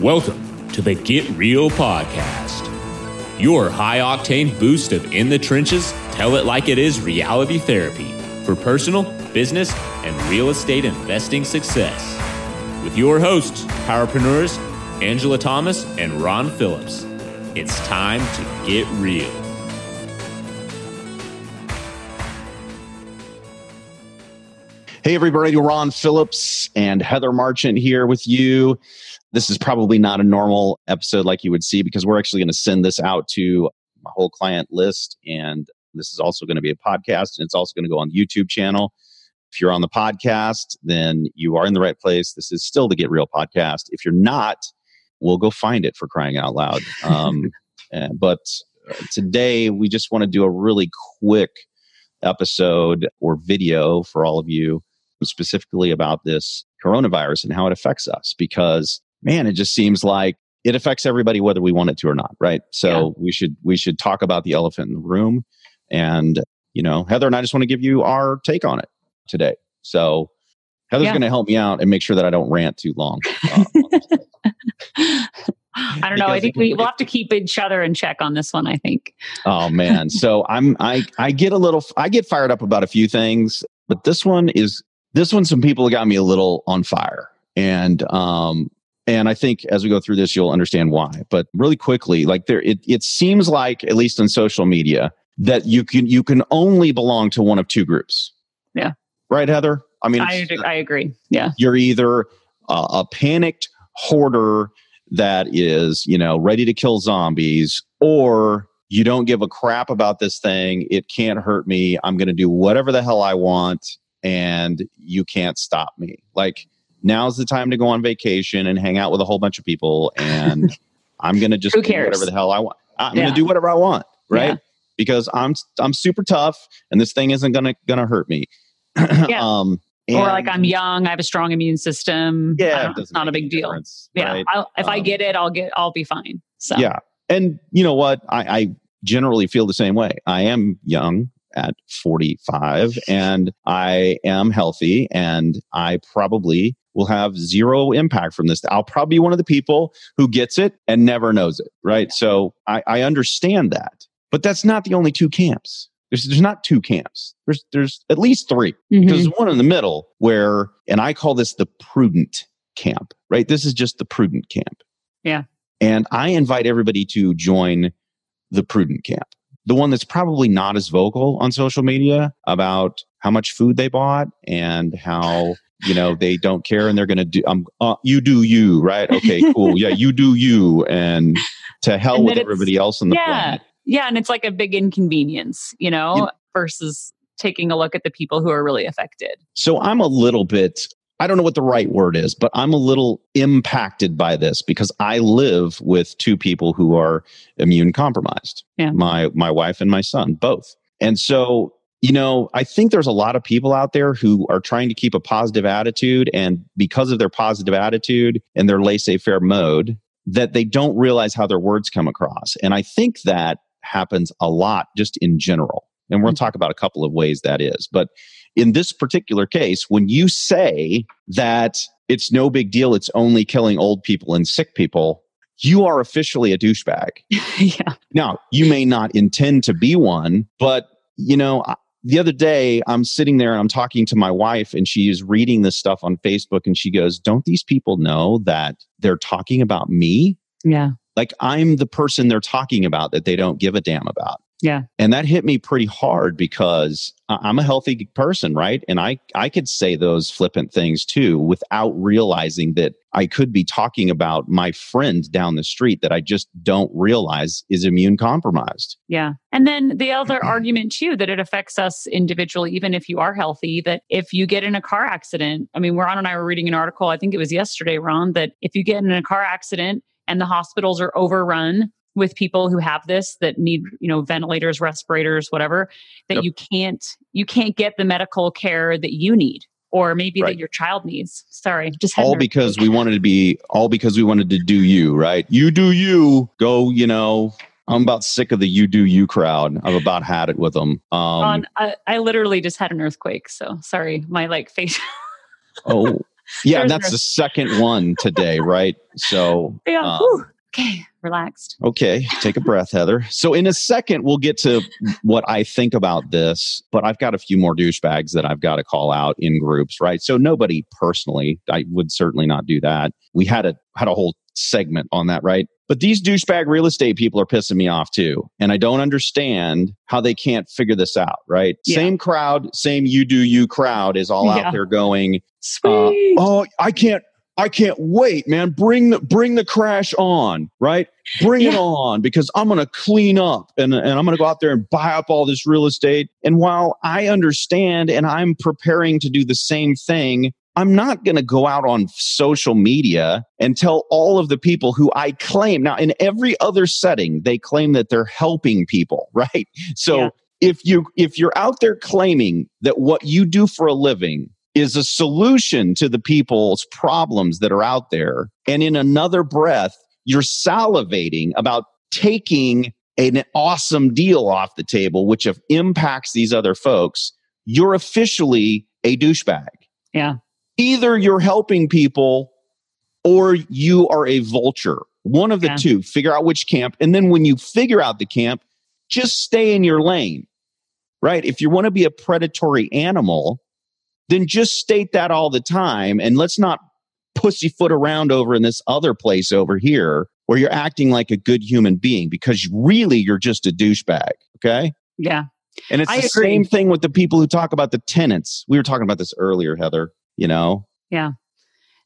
Welcome to the Get Real Podcast, your high octane boost of in the trenches, tell it like it is reality therapy for personal, business, and real estate investing success. With your hosts, powerpreneurs Angela Thomas and Ron Phillips. It's time to get real. Hey, everybody, Ron Phillips and Heather Marchant here with you. This is probably not a normal episode like you would see because we're actually going to send this out to my whole client list. And this is also going to be a podcast and it's also going to go on the YouTube channel. If you're on the podcast, then you are in the right place. This is still the Get Real podcast. If you're not, we'll go find it for crying out loud. Um, but today, we just want to do a really quick episode or video for all of you specifically about this coronavirus and how it affects us because man it just seems like it affects everybody whether we want it to or not right so yeah. we should we should talk about the elephant in the room and you know heather and i just want to give you our take on it today so heather's yeah. going to help me out and make sure that i don't rant too long uh, I don't know. I think we, will have to keep each other in check on this one. I think. Oh man, so I'm I I get a little I get fired up about a few things, but this one is this one, some people got me a little on fire. And, um, and I think as we go through this, you'll understand why. But really quickly, like there, it, it seems like, at least on social media, that you can, you can only belong to one of two groups. Yeah. Right, Heather? I mean, I, I agree. Yeah. You're either a, a panicked hoarder that is, you know, ready to kill zombies, or you don't give a crap about this thing. It can't hurt me. I'm going to do whatever the hell I want and you can't stop me. Like now's the time to go on vacation and hang out with a whole bunch of people and I'm going to just do whatever the hell I want. I'm yeah. going to do whatever I want, right? Yeah. Because I'm I'm super tough and this thing isn't going to going to hurt me. yeah. um or like I'm young, I have a strong immune system. Yeah, it's not a big deal. Yeah, right? if um, I get it, I'll get, I'll be fine. So yeah, and you know what? I, I generally feel the same way. I am young at 45 and I am healthy and I probably will have zero impact from this. I'll probably be one of the people who gets it and never knows it, right? So I, I understand that. But that's not the only two camps. There's, there's not two camps. There's, there's at least 3 mm-hmm. There's one in the middle where, and I call this the prudent camp, right? This is just the prudent camp. Yeah. And I invite everybody to join the prudent camp the one that's probably not as vocal on social media about how much food they bought and how you know they don't care and they're going to do um, uh, you do you right okay cool yeah you do you and to hell and with everybody else on the yeah, planet yeah and it's like a big inconvenience you know versus taking a look at the people who are really affected so i'm a little bit I don't know what the right word is, but I'm a little impacted by this because I live with two people who are immune compromised. Yeah. My my wife and my son, both. And so, you know, I think there's a lot of people out there who are trying to keep a positive attitude and because of their positive attitude and their laissez-faire mode that they don't realize how their words come across. And I think that happens a lot just in general. And we'll mm-hmm. talk about a couple of ways that is. But in this particular case, when you say that it's no big deal, it's only killing old people and sick people, you are officially a douchebag. yeah. Now, you may not intend to be one, but you know, the other day I'm sitting there and I'm talking to my wife and she is reading this stuff on Facebook and she goes, "Don't these people know that they're talking about me?" Yeah. Like I'm the person they're talking about that they don't give a damn about. Yeah. And that hit me pretty hard because I'm a healthy person, right? And I, I could say those flippant things too without realizing that I could be talking about my friend down the street that I just don't realize is immune compromised. Yeah. And then the other argument too that it affects us individually, even if you are healthy, that if you get in a car accident, I mean, Ron and I were reading an article, I think it was yesterday, Ron, that if you get in a car accident and the hospitals are overrun with people who have this that need you know ventilators respirators whatever that yep. you can't you can't get the medical care that you need or maybe right. that your child needs sorry just all because we wanted to be all because we wanted to do you right you do you go you know I'm about sick of the you do you crowd. I've about had it with them. Um, On, I, I literally just had an earthquake, so sorry, my like face. oh, yeah, and that's the second one today, right? So yeah. Um, okay, relaxed. Okay, take a breath, Heather. So in a second, we'll get to what I think about this, but I've got a few more douchebags that I've got to call out in groups, right? So nobody personally, I would certainly not do that. We had a had a whole segment on that, right? But these douchebag real estate people are pissing me off too. And I don't understand how they can't figure this out, right? Yeah. Same crowd, same you do you crowd is all yeah. out there going, uh, oh, I can't, I can't wait, man. Bring the bring the crash on, right? Bring yeah. it on because I'm going to clean up and, and I'm going to go out there and buy up all this real estate. And while I understand and I'm preparing to do the same thing, I'm not going to go out on social media and tell all of the people who I claim. Now, in every other setting, they claim that they're helping people, right? So yeah. if you if you're out there claiming that what you do for a living is a solution to the people's problems that are out there, and in another breath, you're salivating about taking an awesome deal off the table, which impacts these other folks, you're officially a douchebag. Yeah either you're helping people or you are a vulture. One of the yeah. two. Figure out which camp. And then when you figure out the camp, just stay in your lane, right? If you want to be a predatory animal, then just state that all the time. And let's not pussyfoot around over in this other place over here where you're acting like a good human being because really you're just a douchebag. Okay. Yeah. And it's I the agree. same thing with the people who talk about the tenants. We were talking about this earlier, Heather you know? Yeah.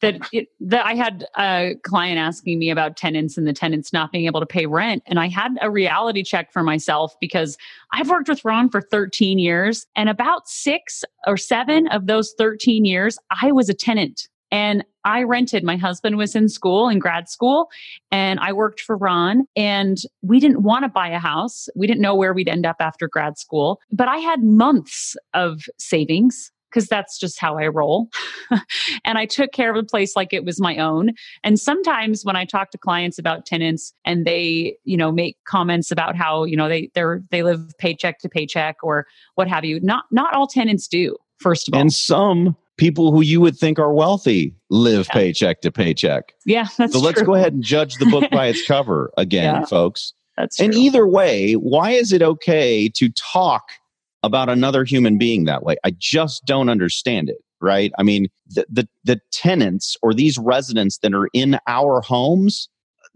That, it, that I had a client asking me about tenants and the tenants not being able to pay rent. And I had a reality check for myself because I've worked with Ron for 13 years. And about six or seven of those 13 years, I was a tenant. And I rented. My husband was in school, in grad school, and I worked for Ron. And we didn't want to buy a house. We didn't know where we'd end up after grad school. But I had months of savings because that's just how I roll. and I took care of the place like it was my own. And sometimes when I talk to clients about tenants and they, you know, make comments about how, you know, they they're they live paycheck to paycheck or what have you, not not all tenants do, first of all. And some people who you would think are wealthy live yeah. paycheck to paycheck. Yeah, that's So let's true. go ahead and judge the book by its cover again, yeah, folks. That's and either way, why is it okay to talk about another human being that way. I just don't understand it, right? I mean, the, the, the tenants or these residents that are in our homes,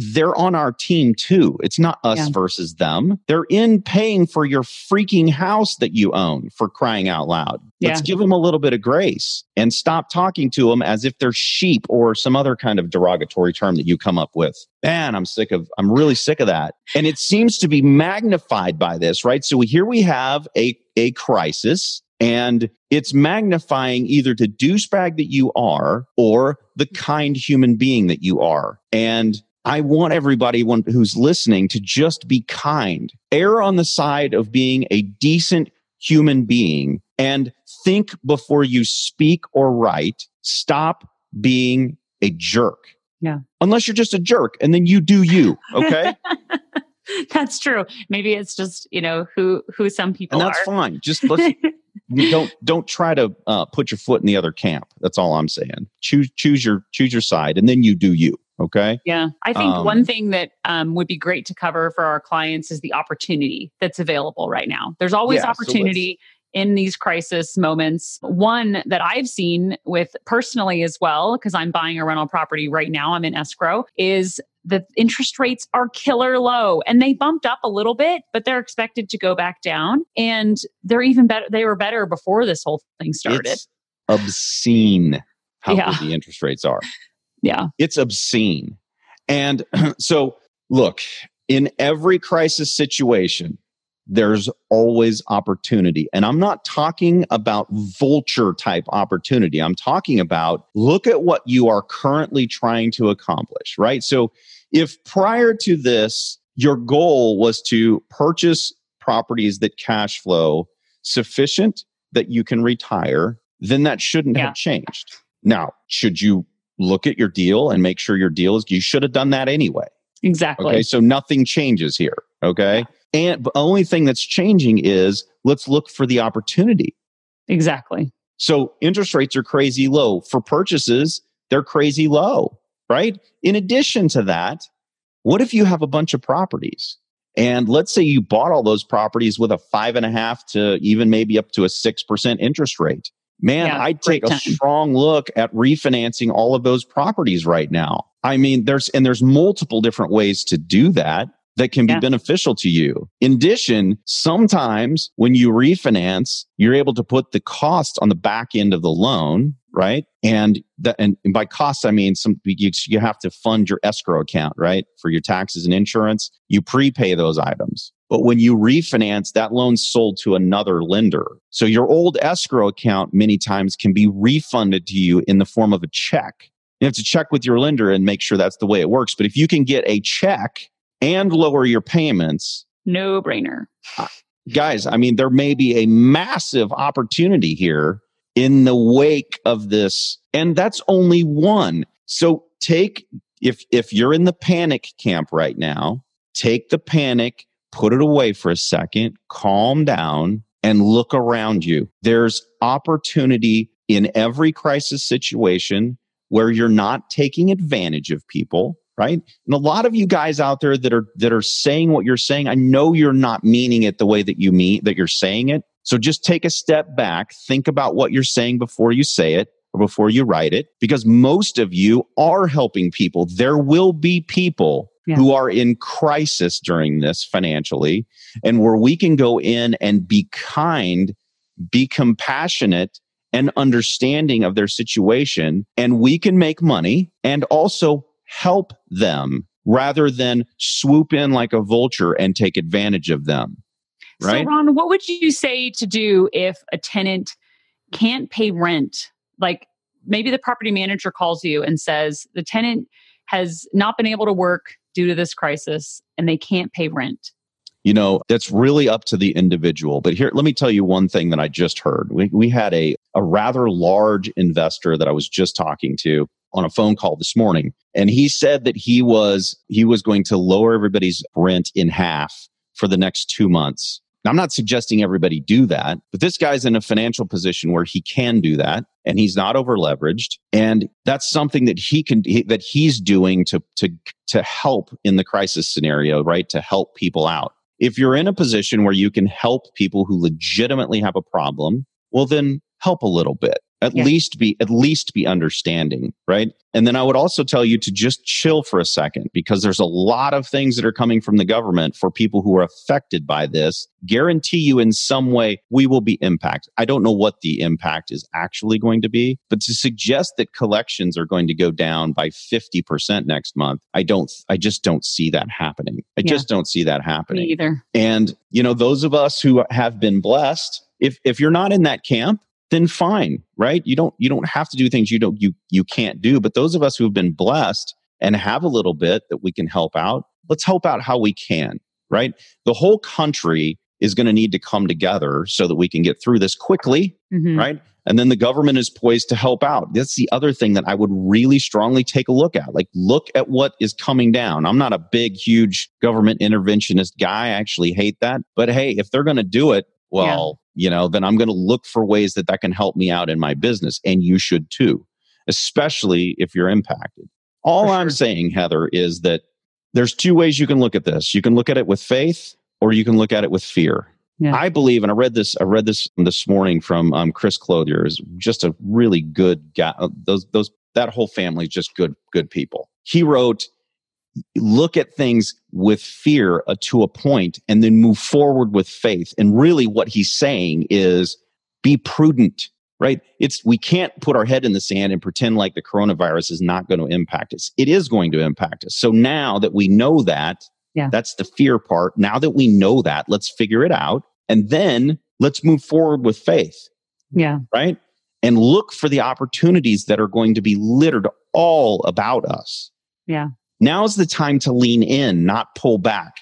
they're on our team too. It's not us yeah. versus them. They're in paying for your freaking house that you own for crying out loud. Yeah. Let's give them a little bit of grace and stop talking to them as if they're sheep or some other kind of derogatory term that you come up with. Man, I'm sick of, I'm really sick of that. And it seems to be magnified by this, right? So here we have a, a crisis and it's magnifying either the douchebag that you are or the kind human being that you are. And I want everybody who's listening to just be kind. Err on the side of being a decent human being and think before you speak or write. Stop being a jerk. Yeah. Unless you're just a jerk and then you do you. Okay. that's true. Maybe it's just, you know, who, who some people and that's are. fine. Just let's, don't, don't try to uh, put your foot in the other camp. That's all I'm saying. Choose, choose your, choose your side and then you do you. Okay. Yeah. I think um, one thing that um, would be great to cover for our clients is the opportunity that's available right now. There's always yeah, opportunity. So in these crisis moments. One that I've seen with personally as well, because I'm buying a rental property right now, I'm in escrow, is the interest rates are killer low and they bumped up a little bit, but they're expected to go back down. And they're even better. They were better before this whole thing started. It's obscene how yeah. the interest rates are. Yeah. It's obscene. And so, look, in every crisis situation, there's always opportunity. And I'm not talking about vulture type opportunity. I'm talking about look at what you are currently trying to accomplish, right? So, if prior to this, your goal was to purchase properties that cash flow sufficient that you can retire, then that shouldn't yeah. have changed. Now, should you look at your deal and make sure your deal is, you should have done that anyway. Exactly. Okay. So nothing changes here. Okay. And the only thing that's changing is let's look for the opportunity. Exactly. So interest rates are crazy low. For purchases, they're crazy low, right? In addition to that, what if you have a bunch of properties? And let's say you bought all those properties with a five and a half to even maybe up to a 6% interest rate. Man, yeah, I'd take a strong look at refinancing all of those properties right now. I mean, there's, and there's multiple different ways to do that that can be yeah. beneficial to you. In addition, sometimes when you refinance, you're able to put the cost on the back end of the loan, right? And that, and, by cost, I mean some you, you have to fund your escrow account, right? For your taxes and insurance, you prepay those items. But when you refinance, that loan's sold to another lender. So your old escrow account many times can be refunded to you in the form of a check. You have to check with your lender and make sure that's the way it works. But if you can get a check and lower your payments, no brainer. Uh, guys, I mean, there may be a massive opportunity here in the wake of this. And that's only one. So take, if, if you're in the panic camp right now, take the panic, put it away for a second, calm down and look around you. There's opportunity in every crisis situation where you're not taking advantage of people right? And a lot of you guys out there that are that are saying what you're saying i know you're not meaning it the way that you mean that you're saying it. So just take a step back think about what you're saying before you say it or before you write it because most of you are helping people. There will be people yeah. who are in crisis during this financially and where we can go in and be kind be compassionate and understanding of their situation and we can make money and also help them rather than swoop in like a vulture and take advantage of them right so ron what would you say to do if a tenant can't pay rent like maybe the property manager calls you and says the tenant has not been able to work due to this crisis and they can't pay rent. You know that's really up to the individual. But here let me tell you one thing that i just heard. We, we had a, a rather large investor that i was just talking to on a phone call this morning and he said that he was he was going to lower everybody's rent in half for the next 2 months now, I'm not suggesting everybody do that, but this guy's in a financial position where he can do that and he's not over leveraged. And that's something that he can, that he's doing to, to, to help in the crisis scenario, right? To help people out. If you're in a position where you can help people who legitimately have a problem, well, then help a little bit at yeah. least be at least be understanding right? And then i would also tell you to just chill for a second because there's a lot of things that are coming from the government for people who are affected by this. Guarantee you in some way we will be impacted. I don't know what the impact is actually going to be but to suggest that collections are going to go down by 50% next month i don't i just don't see that happening. I yeah. just don't see that happening. Me either. And you know those of us who have been blessed if if you're not in that camp then fine, right? You don't you don't have to do things you don't you you can't do. But those of us who have been blessed and have a little bit that we can help out, let's help out how we can, right? The whole country is going to need to come together so that we can get through this quickly, mm-hmm. right? And then the government is poised to help out. That's the other thing that I would really strongly take a look at. Like, look at what is coming down. I'm not a big, huge government interventionist guy. I actually hate that. But hey, if they're going to do it, well, you know, then I'm going to look for ways that that can help me out in my business. And you should too, especially if you're impacted. All. I'm saying, Heather, is that there's two ways you can look at this. You can look at it with faith or you can look at it with fear. Yeah. I believe, and I read this. I read this this morning from um, Chris Clothier. Is just a really good guy. Uh, those those that whole family is just good good people. He wrote, look at things with fear uh, to a point and then move forward with faith. And really what he's saying is be prudent, right? It's, we can't put our head in the sand and pretend like the coronavirus is not going to impact us. It is going to impact us. So now that we know that, yeah. that's the fear part. Now that we know that, let's figure it out. And then let's move forward with faith. Yeah. Right. And look for the opportunities that are going to be littered all about us. Yeah. Now's the time to lean in, not pull back.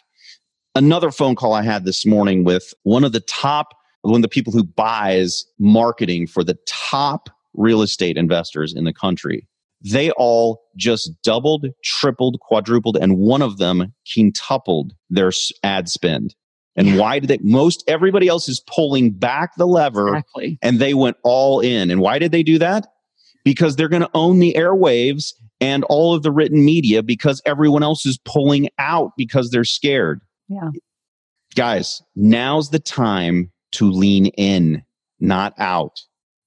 Another phone call I had this morning with one of the top, one of the people who buys marketing for the top real estate investors in the country. They all just doubled, tripled, quadrupled, and one of them quintupled their ad spend. And why did they? Most everybody else is pulling back the lever Exactly. and they went all in. And why did they do that? Because they're going to own the airwaves and all of the written media because everyone else is pulling out because they're scared. Yeah. Guys, now's the time to lean in, not out.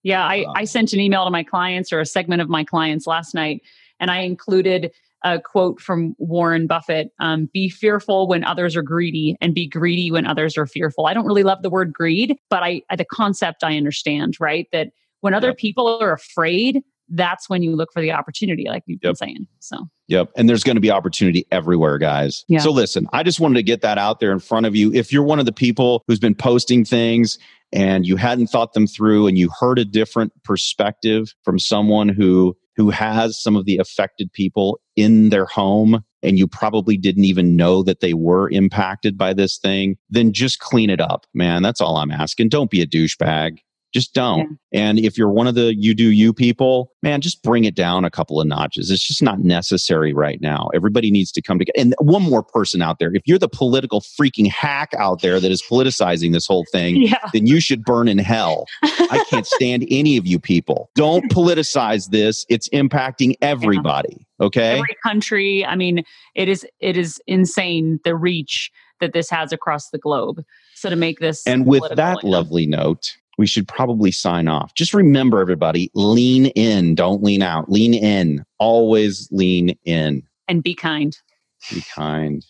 Yeah, I, Wow. I sent an email to my clients or a segment of my clients last night, and I included a quote from Warren Buffett um, Be fearful when others are greedy, and be greedy when others are fearful. I don't really love the word greed, but I the concept I understand, right? That when other Yep. people are afraid, that's when you look for the opportunity, like you've been saying. So, Yep. And there's going to be opportunity everywhere, guys. Yeah. So listen, I just wanted to get that out there in front of you. If you're one of the people who's been posting things and you hadn't thought them through and you heard a different perspective from someone who who has some of the affected people in their home and you probably didn't even know that they were impacted by this thing, then just clean it up, man. That's all I'm asking. Don't be a douchebag. Just don't. And if you're one of the you do you people, man, just bring it down a couple of notches. It's just not necessary right now. Everybody needs to come together. And one more person out there, if you're the political freaking hack out there that is politicizing this whole thing, yeah. then you should burn in hell. I can't stand any of you people. Don't politicize this. It's impacting everybody. Okay. Every country, I mean, it is it is insane the reach that this has across the globe. So to make this And with that lovely note, we should probably sign off. Just remember, everybody, lean in. Don't lean out. Lean in. Always lean in. and be kind. Be kind.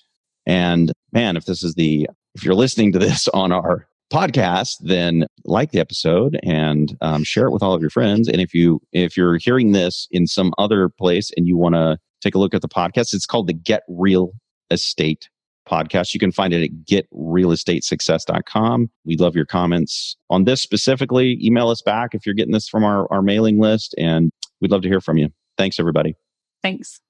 And man, if this is the, if you're listening to this on our podcast, then like the episode and um, share it with all of your friends. And if you, if you're hearing this in some other place and you want to take a look at the podcast, it's called the Get Real Estate podcast. You can find it at getrealestatesuccess.com. We love your comments on this specifically. Email us back if you're getting this from our, our mailing list, and we'd love to hear from you. Thanks, everybody. Thanks.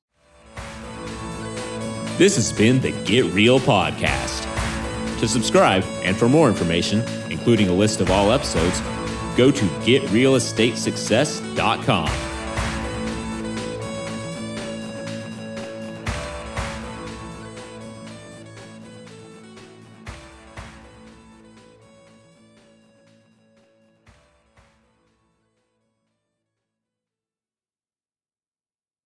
This has been the Get Real Podcast. To subscribe and for more information, including a list of all episodes, go to getrealestatesuccess.com.